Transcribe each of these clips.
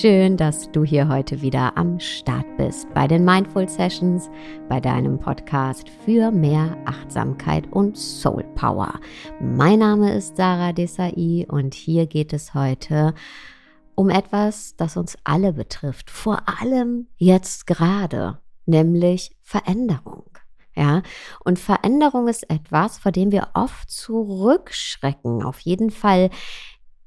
Schön, dass du hier heute wieder am Start bist bei den Mindful Sessions, bei deinem Podcast für mehr Achtsamkeit und Soul Power. Mein Name ist Sarah Desai und hier geht es heute um etwas, das uns alle betrifft, vor allem jetzt gerade, nämlich Veränderung. Ja, und Veränderung ist etwas, vor dem wir oft zurückschrecken. Auf jeden Fall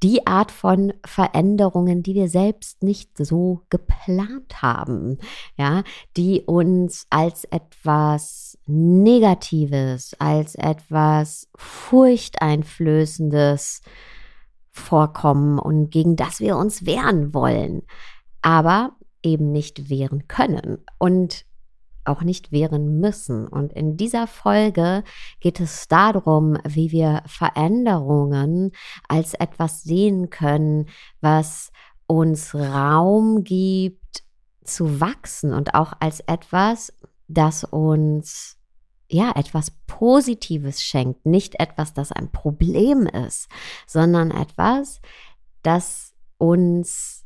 die Art von Veränderungen, die wir selbst nicht so geplant haben, ja, die uns als etwas Negatives, als etwas Furchteinflößendes vorkommen und gegen das wir uns wehren wollen, aber eben nicht wehren können. Und auch nicht wehren müssen. Und in dieser Folge geht es darum, wie wir Veränderungen als etwas sehen können, was uns Raum gibt zu wachsen und auch als etwas, das uns ja etwas Positives schenkt, nicht etwas, das ein Problem ist, sondern etwas, das uns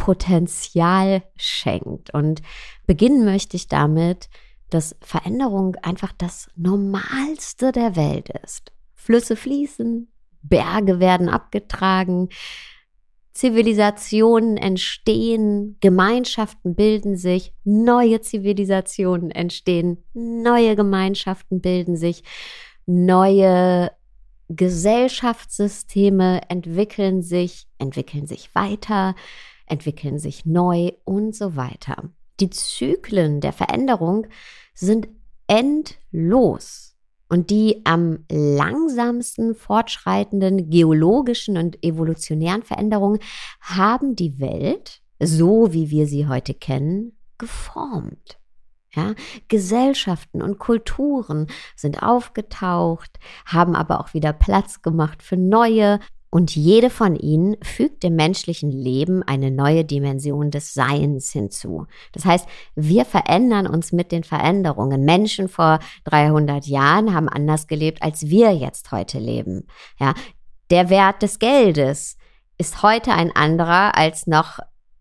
Potenzial schenkt. Und beginnen möchte ich damit, dass Veränderung einfach das Normalste der Welt ist. Flüsse fließen, Berge werden abgetragen, Zivilisationen entstehen, Gemeinschaften bilden sich, neue Zivilisationen entstehen, neue Gemeinschaften bilden sich, neue Gesellschaftssysteme entwickeln sich, entwickeln sich weiter, entwickeln sich neu und so weiter. Die Zyklen der Veränderung sind endlos. Und die am langsamsten fortschreitenden geologischen und evolutionären Veränderungen haben die Welt, so wie wir sie heute kennen, geformt. Ja, Gesellschaften und Kulturen sind aufgetaucht, haben aber auch wieder Platz gemacht für neue und jede von ihnen fügt dem menschlichen Leben eine neue Dimension des Seins hinzu. Das heißt, wir verändern uns mit den Veränderungen. Menschen vor 300 Jahren haben anders gelebt, als wir jetzt heute leben. Ja, der Wert des Geldes ist heute ein anderer als noch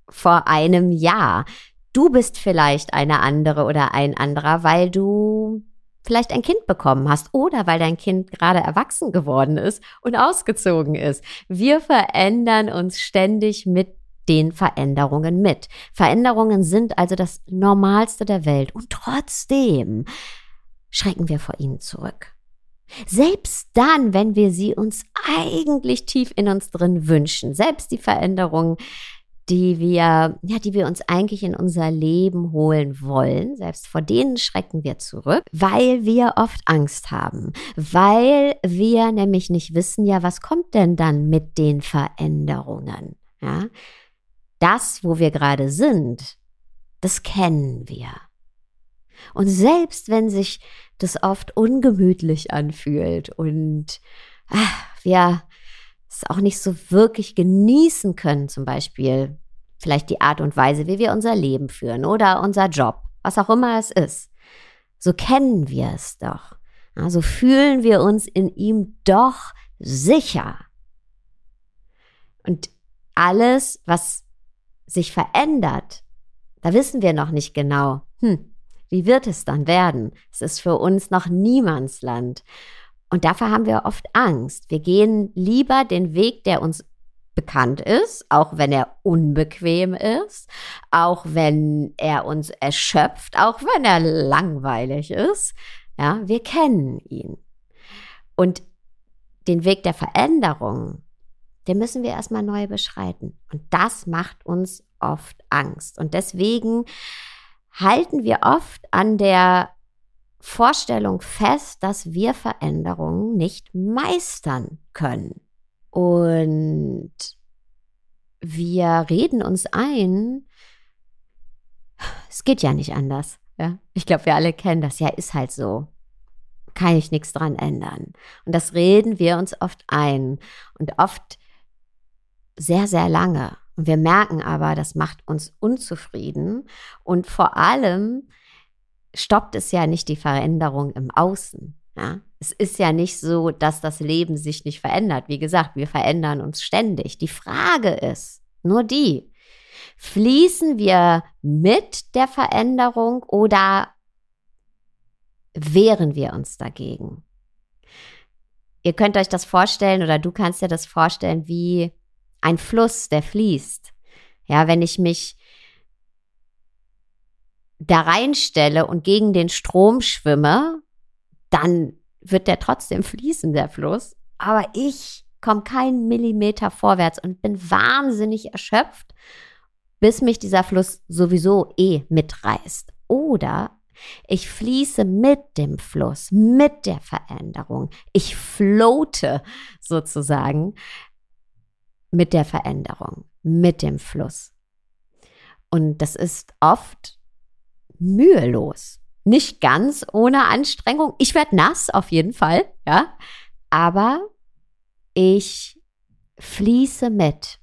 vor einem Jahr. Du bist vielleicht eine andere oder ein anderer, weil du vielleicht ein Kind bekommen hast oder weil dein Kind gerade erwachsen geworden ist und ausgezogen ist. Wir verändern uns ständig mit den Veränderungen mit. Veränderungen sind also das Normalste der Welt und trotzdem schrecken wir vor ihnen zurück. Selbst dann, wenn wir sie uns eigentlich tief in uns drin wünschen, selbst die Veränderungen, die wir, ja, die wir uns eigentlich in unser Leben holen wollen. Selbst vor denen schrecken wir zurück, weil wir oft Angst haben, weil wir nämlich nicht wissen, ja, was kommt denn dann mit den Veränderungen? Ja, das, wo wir gerade sind, das kennen wir. Und selbst wenn sich das oft ungemütlich anfühlt und ach, wir es auch nicht so wirklich genießen können, zum Beispiel vielleicht die Art und Weise, wie wir unser Leben führen oder unser Job, was auch immer es ist. So kennen wir es doch. so also fühlen wir uns in ihm doch sicher. Und alles, was sich verändert, da wissen wir noch nicht genau, hm, wie wird es dann werden? Es ist für uns noch Niemandsland. Und dafür haben wir oft Angst. Wir gehen lieber den Weg, der uns bekannt ist, auch wenn er unbequem ist, auch wenn er uns erschöpft, auch wenn er langweilig ist. Ja, wir kennen ihn. Und den Weg der Veränderung, den müssen wir erstmal neu beschreiten. Und das macht uns oft Angst. Und deswegen halten wir oft an der Vorstellung fest, dass wir Veränderungen nicht meistern können. Und wir reden uns ein, es geht ja nicht anders. Ja? Ich glaube, wir alle kennen das. Ja, ist halt so. Kann ich nichts dran ändern. Und das reden wir uns oft ein. Und oft sehr, sehr lange. Und wir merken aber, das macht uns unzufrieden. Und vor allem stoppt es ja nicht die Veränderung im Außen. Ja? Es ist ja nicht so, dass das Leben sich nicht verändert. Wie gesagt, wir verändern uns ständig. Die Frage ist, Nur die. Fließen wir mit der Veränderung oder wehren wir uns dagegen? Ihr könnt euch das vorstellen oder du kannst dir das vorstellen wie ein Fluss, der fließt. Ja, wenn ich mich da reinstelle und gegen den Strom schwimme, dann wird der trotzdem fließen, der Fluss. Aber ich komme keinen Millimeter vorwärts und bin wahnsinnig erschöpft, bis mich dieser Fluss sowieso eh mitreißt. Oder ich fließe mit dem Fluss, mit der Veränderung. Ich floate sozusagen mit der Veränderung, mit dem Fluss. Und das ist oft mühelos. Nicht ganz ohne Anstrengung. Ich werde nass auf jeden Fall, ja. Aber ich fließe mit.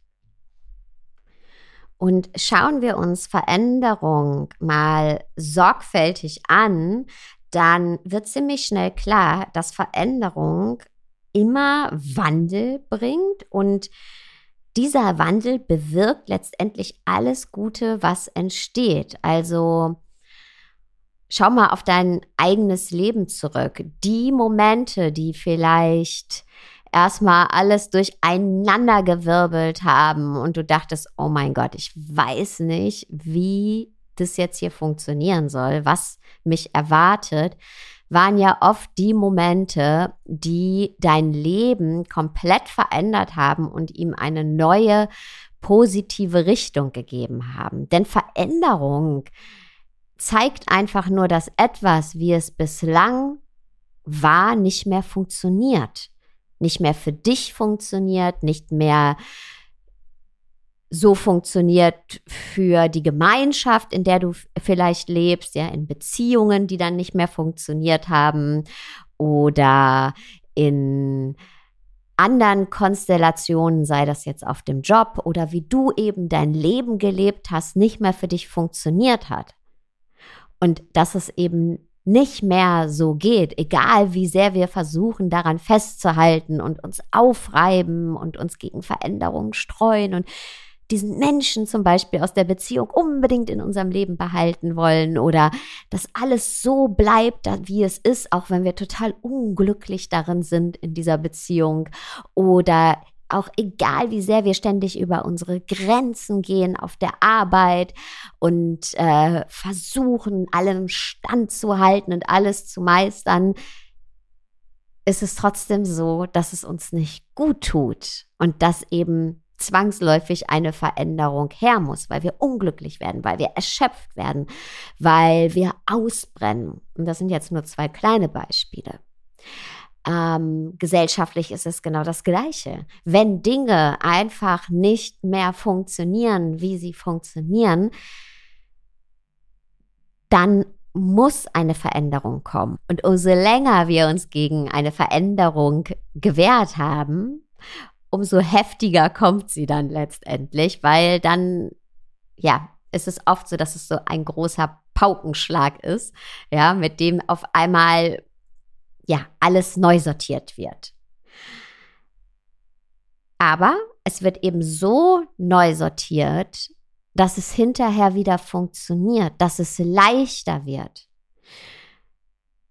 Und schauen wir uns Veränderung mal sorgfältig an, dann wird ziemlich schnell klar, dass Veränderung immer Wandel bringt und dieser Wandel bewirkt letztendlich alles Gute, was entsteht. Also schau mal auf dein eigenes Leben zurück. Die Momente, die vielleicht erstmal alles durcheinandergewirbelt haben und du dachtest, oh mein Gott, ich weiß nicht, wie das jetzt hier funktionieren soll, was mich erwartet, waren ja oft die Momente, die dein Leben komplett verändert haben und ihm eine neue positive Richtung gegeben haben. Denn Veränderung zeigt einfach nur, dass etwas, wie es bislang war, nicht mehr funktioniert. Nicht mehr für dich funktioniert, nicht mehr so funktioniert für die Gemeinschaft, in der du vielleicht lebst, ja, in Beziehungen, die dann nicht mehr funktioniert haben oder in anderen Konstellationen, sei das jetzt auf dem Job oder wie du eben dein Leben gelebt hast, nicht mehr für dich funktioniert hat. Und dass es eben nicht mehr so geht, egal wie sehr wir versuchen, daran festzuhalten und uns aufreiben und uns gegen Veränderungen streuen und diesen Menschen zum Beispiel aus der Beziehung unbedingt in unserem Leben behalten wollen oder dass alles so bleibt, wie es ist, auch wenn wir total unglücklich darin sind in dieser Beziehung oder auch egal, wie sehr wir ständig über unsere Grenzen gehen auf der Arbeit und äh, versuchen, allem Stand zu halten und alles zu meistern, ist es trotzdem so, dass es uns nicht gut tut und dass eben zwangsläufig eine Veränderung her muss, weil wir unglücklich werden, weil wir erschöpft werden, weil wir ausbrennen. Und das sind jetzt nur zwei kleine Beispiele. Ähm, gesellschaftlich ist es genau das Gleiche. Wenn Dinge einfach nicht mehr funktionieren, wie sie funktionieren, dann muss eine Veränderung kommen. Und umso länger wir uns gegen eine Veränderung gewehrt haben, umso heftiger kommt sie dann letztendlich, weil dann, ja, ist es oft so, dass es so ein großer Paukenschlag ist, ja, mit dem auf einmal, ja, alles neu sortiert wird. Aber es wird eben so neu sortiert, dass es hinterher wieder funktioniert, dass es leichter wird.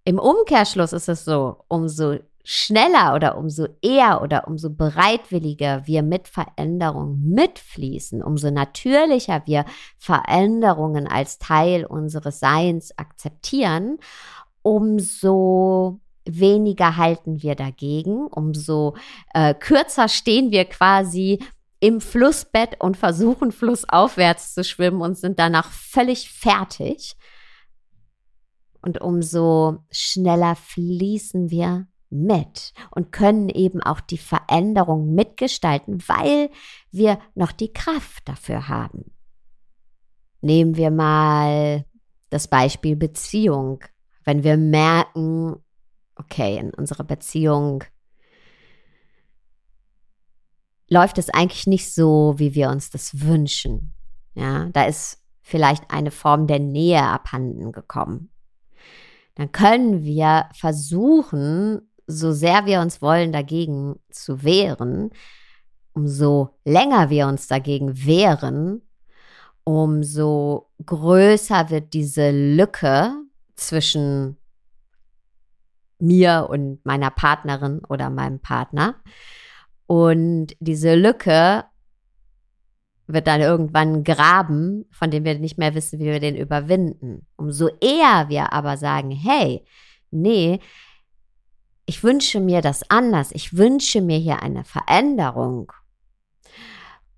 Im Umkehrschluss ist es so, umso schneller oder umso eher oder umso bereitwilliger wir mit Veränderung mitfließen, umso natürlicher wir Veränderungen als Teil unseres Seins akzeptieren, umso weniger halten wir dagegen, umso äh, kürzer stehen wir quasi im Flussbett und versuchen flussaufwärts zu schwimmen und sind danach völlig fertig. Und umso schneller fließen wir mit und können eben auch die Veränderung mitgestalten, weil wir noch die Kraft dafür haben. Nehmen wir mal das Beispiel Beziehung. Wenn wir merken, okay, in unserer Beziehung läuft es eigentlich nicht so, wie wir uns das wünschen. Ja, da ist vielleicht eine Form der Nähe abhanden gekommen. Dann können wir versuchen, so sehr wir uns wollen, dagegen zu wehren, umso länger wir uns dagegen wehren, umso größer wird diese Lücke zwischen mir und meiner Partnerin oder meinem Partner. Und diese Lücke wird dann irgendwann graben, von dem wir nicht mehr wissen, wie wir den überwinden. Umso eher wir aber sagen, hey, nee, ich wünsche mir das anders, ich wünsche mir hier eine Veränderung,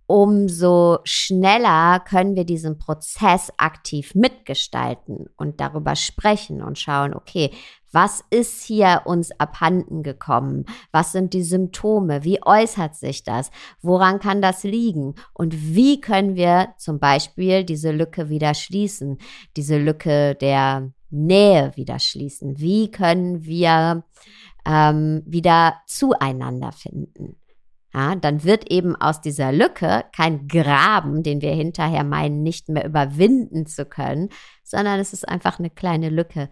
umso schneller können wir diesen Prozess aktiv mitgestalten und darüber sprechen und schauen, okay, was ist hier uns abhanden gekommen? Was sind die Symptome? Wie äußert sich das? Woran kann das liegen? Und wie können wir zum Beispiel diese Lücke wieder schließen? Diese Lücke der Nähe wieder schließen? Wie können wir ähm, wieder zueinander finden? Ja, dann wird eben aus dieser Lücke kein Graben, den wir hinterher meinen, nicht mehr überwinden zu können, sondern es ist einfach eine kleine Lücke,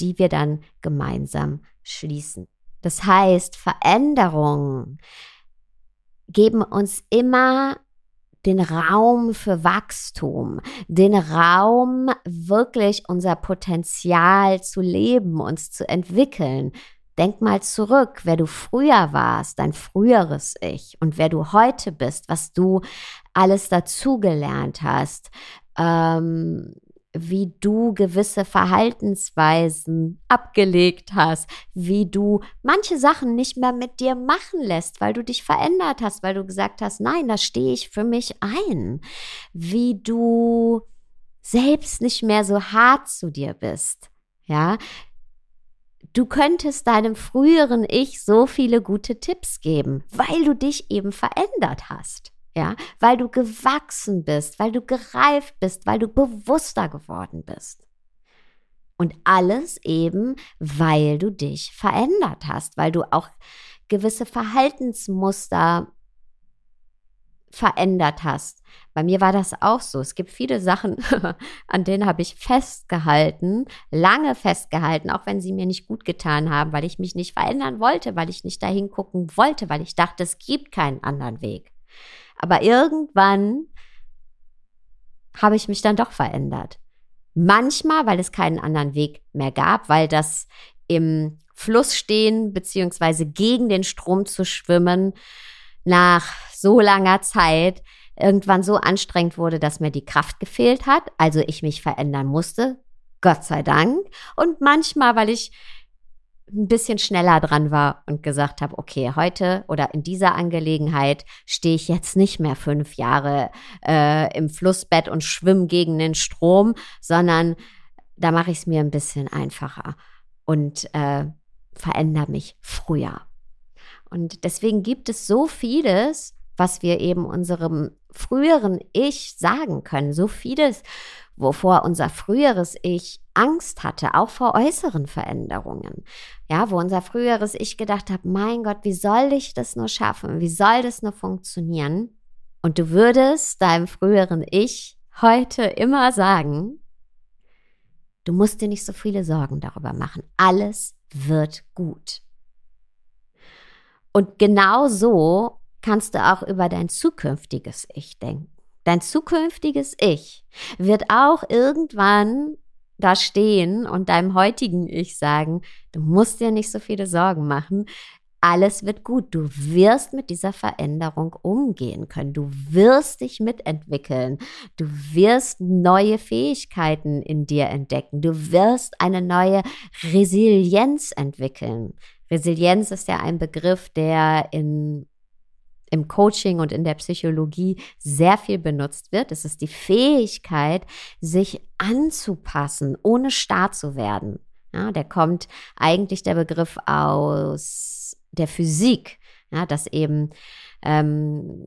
die wir dann gemeinsam schließen. Das heißt, Veränderungen geben uns immer den Raum für Wachstum, den Raum, wirklich unser Potenzial zu leben, uns zu entwickeln. Denk mal zurück, wer du früher warst, dein früheres Ich und wer du heute bist, was du alles dazugelernt hast, ähm, wie du gewisse Verhaltensweisen abgelegt hast, wie du manche Sachen nicht mehr mit dir machen lässt, weil du dich verändert hast, weil du gesagt hast, nein, da stehe ich für mich ein, wie du selbst nicht mehr so hart zu dir bist, ja, Du könntest deinem früheren Ich so viele gute Tipps geben, weil du dich eben verändert hast. Ja, weil du gewachsen bist, weil du gereift bist, weil du bewusster geworden bist. Und alles eben, weil du dich verändert hast, weil du auch gewisse Verhaltensmuster verändert hast. Bei mir war das auch so. Es gibt viele Sachen, an denen habe ich festgehalten, lange festgehalten, auch wenn sie mir nicht gut getan haben, weil ich mich nicht verändern wollte, weil ich nicht dahin gucken wollte, weil ich dachte, es gibt keinen anderen Weg. Aber irgendwann habe ich mich dann doch verändert. Manchmal, weil es keinen anderen Weg mehr gab, weil das im Fluss stehen beziehungsweise gegen den Strom zu schwimmen nach so langer Zeit irgendwann so anstrengend wurde, dass mir die Kraft gefehlt hat, also ich mich verändern musste, Gott sei Dank. Und manchmal, weil ich ein bisschen schneller dran war und gesagt habe, okay, heute oder in dieser Angelegenheit stehe ich jetzt nicht mehr fünf Jahre äh, im Flussbett und schwimme gegen den Strom, sondern da mache ich es mir ein bisschen einfacher und äh, verändere mich früher. Und deswegen gibt es so vieles, was wir eben unserem früheren Ich sagen können. So vieles, wovor unser früheres Ich Angst hatte, auch vor äußeren Veränderungen. Ja, wo unser früheres Ich gedacht hat, mein Gott, wie soll ich das nur schaffen? Wie soll das nur funktionieren? Und du würdest deinem früheren Ich heute immer sagen, du musst dir nicht so viele Sorgen darüber machen. Alles wird gut. Und genau so kannst du auch über dein zukünftiges Ich denken. Dein zukünftiges Ich wird auch irgendwann da stehen und deinem heutigen Ich sagen, du musst dir nicht so viele Sorgen machen. Alles wird gut. Du wirst mit dieser Veränderung umgehen können. Du wirst dich mitentwickeln. Du wirst neue Fähigkeiten in dir entdecken. Du wirst eine neue Resilienz entwickeln. Resilienz ist ja ein Begriff, der in im Coaching und in der Psychologie sehr viel benutzt wird. Es ist die Fähigkeit, sich anzupassen, ohne starr zu werden. Ja, der kommt eigentlich der Begriff aus der Physik, ja, dass eben ähm,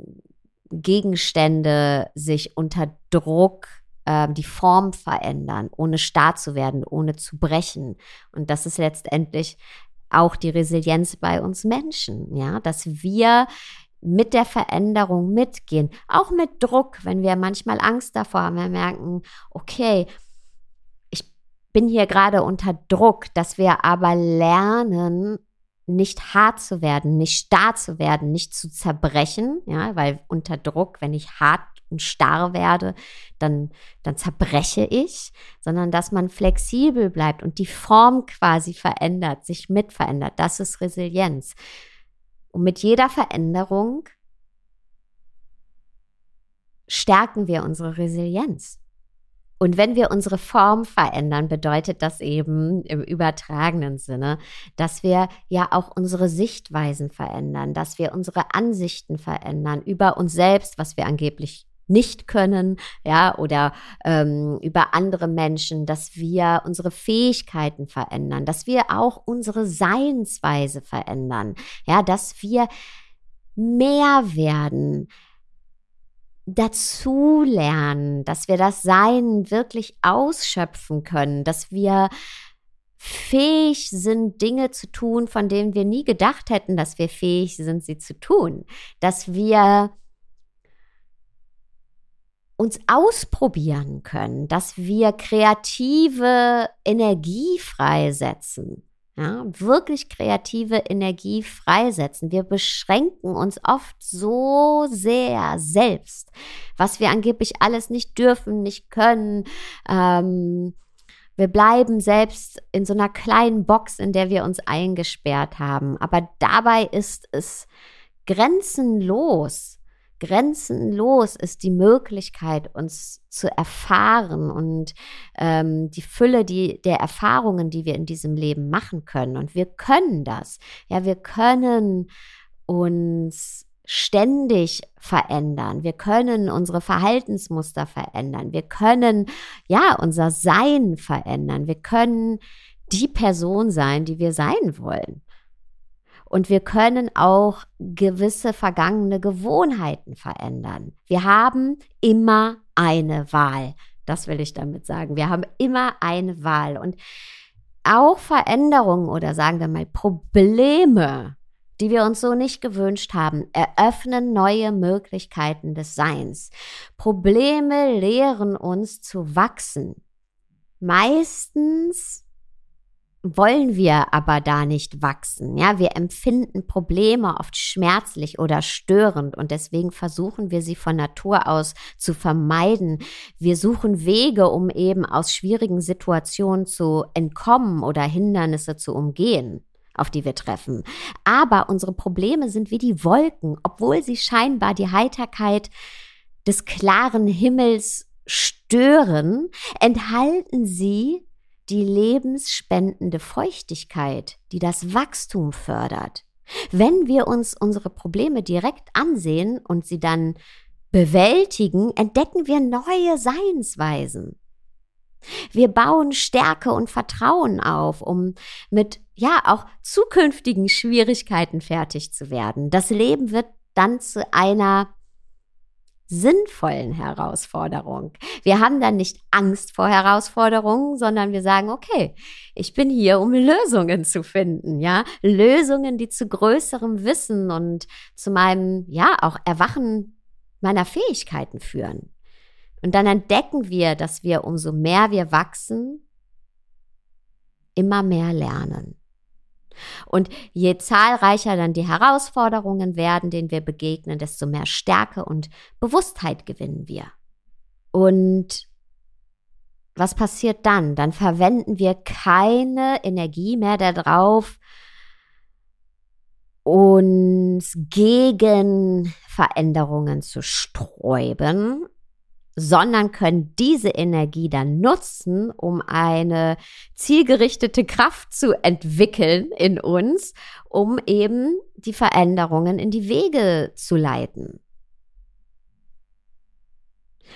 Gegenstände sich unter Druck ähm, die Form verändern, ohne starr zu werden, ohne zu brechen. Und das ist letztendlich auch die Resilienz bei uns Menschen, ja, dass wir mit der Veränderung mitgehen, auch mit Druck, wenn wir manchmal Angst davor haben, wir merken, okay, ich bin hier gerade unter Druck, dass wir aber lernen, nicht hart zu werden, nicht starr zu werden, nicht zu zerbrechen, ja, weil unter Druck, wenn ich hart und starr werde, dann, dann zerbreche ich, sondern dass man flexibel bleibt und die Form quasi verändert, sich mit verändert. Das ist Resilienz. Und mit jeder Veränderung stärken wir unsere Resilienz. Und wenn wir unsere Form verändern, bedeutet das eben im übertragenen Sinne, dass wir ja auch unsere Sichtweisen verändern, dass wir unsere Ansichten verändern über uns selbst, was wir angeblich nicht können, ja, oder ähm, über andere Menschen, dass wir unsere Fähigkeiten verändern, dass wir auch unsere Seinsweise verändern, ja, dass wir mehr werden, dazulernen, dass wir das Sein wirklich ausschöpfen können, dass wir fähig sind, Dinge zu tun, von denen wir nie gedacht hätten, dass wir fähig sind, sie zu tun, dass wir uns ausprobieren können, dass wir kreative Energie freisetzen, ja, wirklich kreative Energie freisetzen. Wir beschränken uns oft so sehr selbst, was wir angeblich alles nicht dürfen, nicht können. Ähm, wir bleiben selbst in so einer kleinen Box, in der wir uns eingesperrt haben. Aber dabei ist es grenzenlos grenzenlos ist die Möglichkeit, uns zu erfahren und ähm, die Fülle die, der Erfahrungen, die wir in diesem Leben machen können. Und wir können das. Ja, wir können uns ständig verändern. Wir können unsere Verhaltensmuster verändern. Wir können, ja, unser Sein verändern. Wir können die Person sein, die wir sein wollen. Und wir können auch gewisse vergangene Gewohnheiten verändern. Wir haben immer eine Wahl. Das will ich damit sagen. Wir haben immer eine Wahl. Und auch Veränderungen oder sagen wir mal Probleme, die wir uns so nicht gewünscht haben, eröffnen neue Möglichkeiten des Seins. Probleme lehren uns zu wachsen. Meistens wollen wir aber da nicht wachsen. Ja, wir empfinden Probleme oft schmerzlich oder störend und deswegen versuchen wir sie von Natur aus zu vermeiden. Wir suchen Wege, um eben aus schwierigen Situationen zu entkommen oder Hindernisse zu umgehen auf die wir treffen. Aber unsere Probleme sind wie die Wolken, obwohl sie scheinbar die Heiterkeit des klaren Himmels stören, enthalten sie die lebensspendende Feuchtigkeit, die das Wachstum fördert. Wenn wir uns unsere Probleme direkt ansehen und sie dann bewältigen, entdecken wir neue Seinsweisen. Wir bauen Stärke und Vertrauen auf, um mit ja auch zukünftigen Schwierigkeiten fertig zu werden. Das Leben wird dann zu einer sinnvollen Herausforderung. Wir haben dann nicht Angst vor Herausforderungen, sondern wir sagen, okay, ich bin hier, um Lösungen zu finden, ja, Lösungen, die zu größerem Wissen und zu meinem, ja, auch Erwachen meiner Fähigkeiten führen. Und dann entdecken wir, dass wir umso mehr wir wachsen, immer mehr lernen. Und je zahlreicher dann die Herausforderungen werden, denen wir begegnen, desto mehr Stärke und Bewusstheit gewinnen wir. Und was passiert dann? Dann verwenden wir keine Energie mehr darauf, uns gegen Veränderungen zu sträuben, sondern können diese Energie dann nutzen, um eine zielgerichtete Kraft zu entwickeln in uns, um eben die Veränderungen in die Wege zu leiten.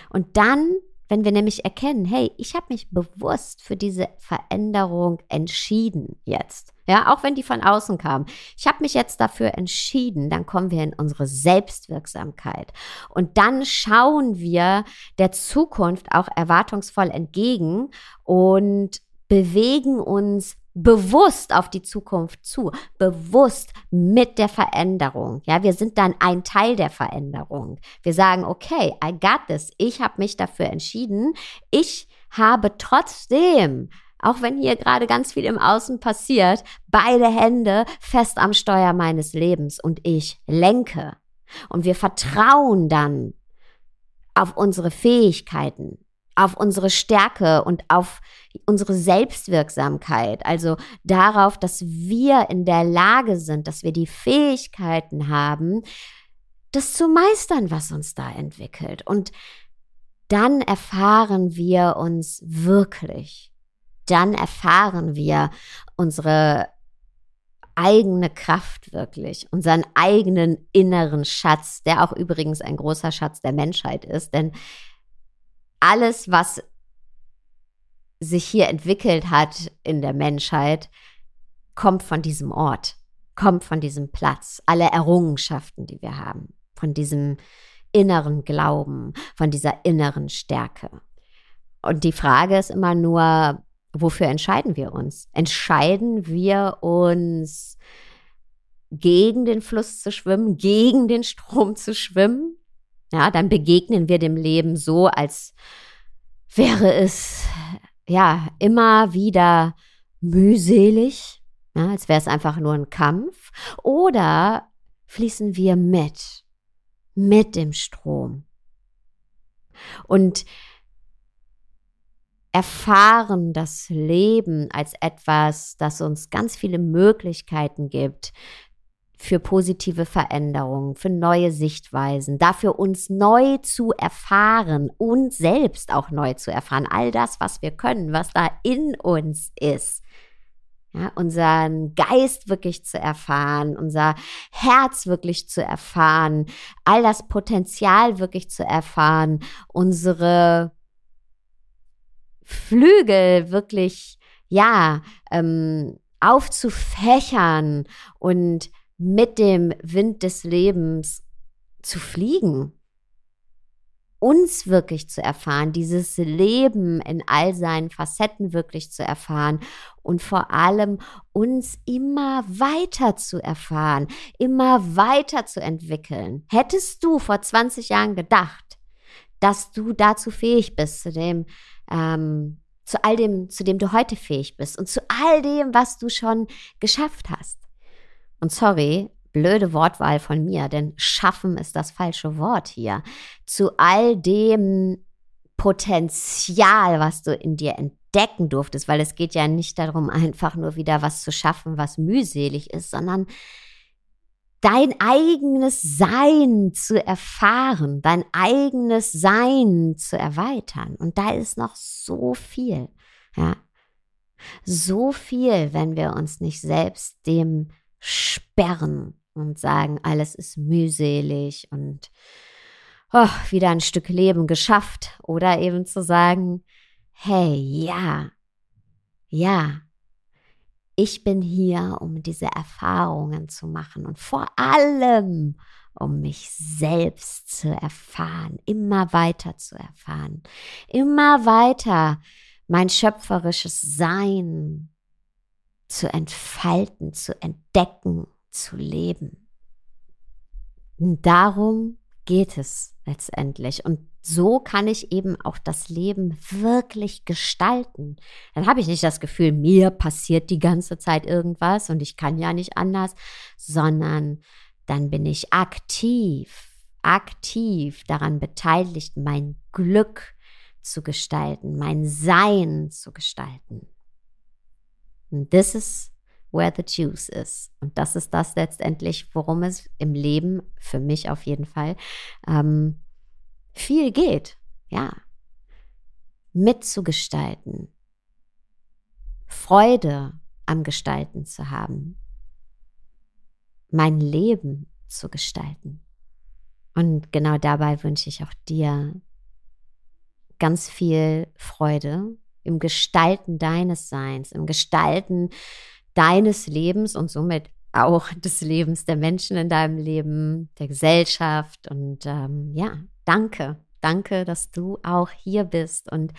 Und dann wenn wir nämlich erkennen, hey, ich habe mich bewusst für diese Veränderung entschieden jetzt. Ja, auch wenn die von außen kam. Ich habe mich jetzt dafür entschieden, dann kommen wir in unsere Selbstwirksamkeit. Und dann schauen wir der Zukunft auch erwartungsvoll entgegen und bewegen uns bewusst auf die Zukunft zu, bewusst mit der Veränderung. Ja, wir sind dann ein Teil der Veränderung. Wir sagen, okay, I got this. Ich habe mich dafür entschieden. Ich habe trotzdem auch wenn hier gerade ganz viel im Außen passiert, beide Hände fest am Steuer meines Lebens und ich lenke. Und wir vertrauen dann auf unsere Fähigkeiten, auf unsere Stärke und auf unsere Selbstwirksamkeit, also darauf, dass wir in der Lage sind, dass wir die Fähigkeiten haben, das zu meistern, was uns da entwickelt. Und dann erfahren wir uns wirklich. Dann erfahren wir unsere eigene Kraft wirklich, unseren eigenen inneren Schatz, der auch übrigens ein großer Schatz der Menschheit ist. Denn alles, was sich hier entwickelt hat in der Menschheit, kommt von diesem Ort, kommt von diesem Platz. Alle Errungenschaften, die wir haben, von diesem inneren Glauben, von dieser inneren Stärke. Und die Frage ist immer nur, wofür entscheiden wir uns? Entscheiden wir uns gegen den Fluss zu schwimmen, gegen den Strom zu schwimmen? Ja, dann begegnen wir dem Leben so, als wäre es ja immer wieder mühselig, ja, als wäre es einfach nur ein Kampf. Oder fließen wir mit, mit dem Strom. Und erfahren das Leben als etwas, das uns ganz viele Möglichkeiten gibt für positive Veränderungen, für neue Sichtweisen, dafür uns neu zu erfahren und selbst auch neu zu erfahren. All das, was wir können, was da in uns ist. Ja, unseren Geist wirklich zu erfahren, unser Herz wirklich zu erfahren, all das Potenzial wirklich zu erfahren, unsere Flügel wirklich, ja, ähm, aufzufächern und mit dem Wind des Lebens zu fliegen. Uns wirklich zu erfahren, dieses Leben in all seinen Facetten wirklich zu erfahren und vor allem uns immer weiter zu erfahren, immer weiter zu entwickeln. Hättest du vor 20 Jahren gedacht, dass du dazu fähig bist, zu dem, ähm, zu all dem, zu dem du heute fähig bist und zu all dem, was du schon geschafft hast? Und sorry, blöde Wortwahl von mir, denn schaffen ist das falsche Wort hier. Zu all dem Potenzial, was du in dir entdecken durftest, weil es geht ja nicht darum, einfach nur wieder was zu schaffen, was mühselig ist, sondern dein eigenes Sein zu erfahren, dein eigenes Sein zu erweitern. Und da ist noch so viel, ja. So viel, wenn wir uns nicht selbst dem sperren und sagen, alles ist mühselig und oh, wieder ein Stück Leben geschafft. Oder eben zu sagen, hey, ja, ja, ich bin hier, um diese Erfahrungen zu machen und vor allem, um mich selbst zu erfahren, immer weiter zu erfahren, immer weiter mein schöpferisches Sein zu entfalten, zu entdecken, zu leben. Und darum geht es letztendlich. Und so kann ich eben auch das Leben wirklich gestalten. Dann habe ich nicht das Gefühl, mir passiert die ganze Zeit irgendwas und ich kann ja nicht anders, sondern dann bin ich aktiv, aktiv daran beteiligt, mein Glück zu gestalten, mein Sein zu gestalten. And this is where the juice is. Und das ist das letztendlich, worum es im Leben, für mich auf jeden Fall, ähm, viel geht. Ja. Mitzugestalten. Freude am Gestalten zu haben. Mein Leben zu gestalten. Und genau dabei wünsche ich auch dir ganz viel Freude im Gestalten deines Seins, im Gestalten deines Lebens und somit auch des Lebens der Menschen in deinem Leben, der Gesellschaft. Und ähm, ja, danke, danke, dass du auch hier bist und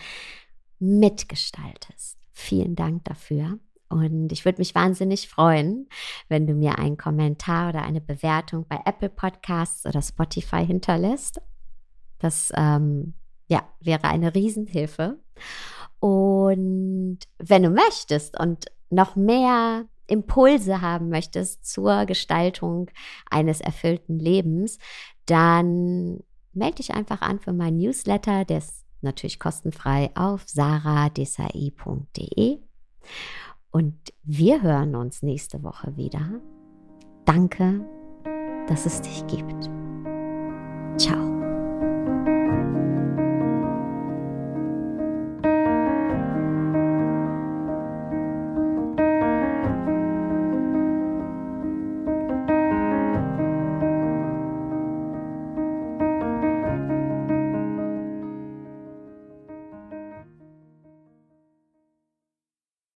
mitgestaltest. Vielen Dank dafür. Und ich würde mich wahnsinnig freuen, wenn du mir einen Kommentar oder eine Bewertung bei Apple Podcasts oder Spotify hinterlässt. Das ähm, ja, wäre eine Riesenhilfe. Und wenn du möchtest und noch mehr Impulse haben möchtest zur Gestaltung eines erfüllten Lebens, dann melde dich einfach an für meinen Newsletter, der ist natürlich kostenfrei auf saradesai.de. Und wir hören uns nächste Woche wieder. Danke, dass es dich gibt. Ciao.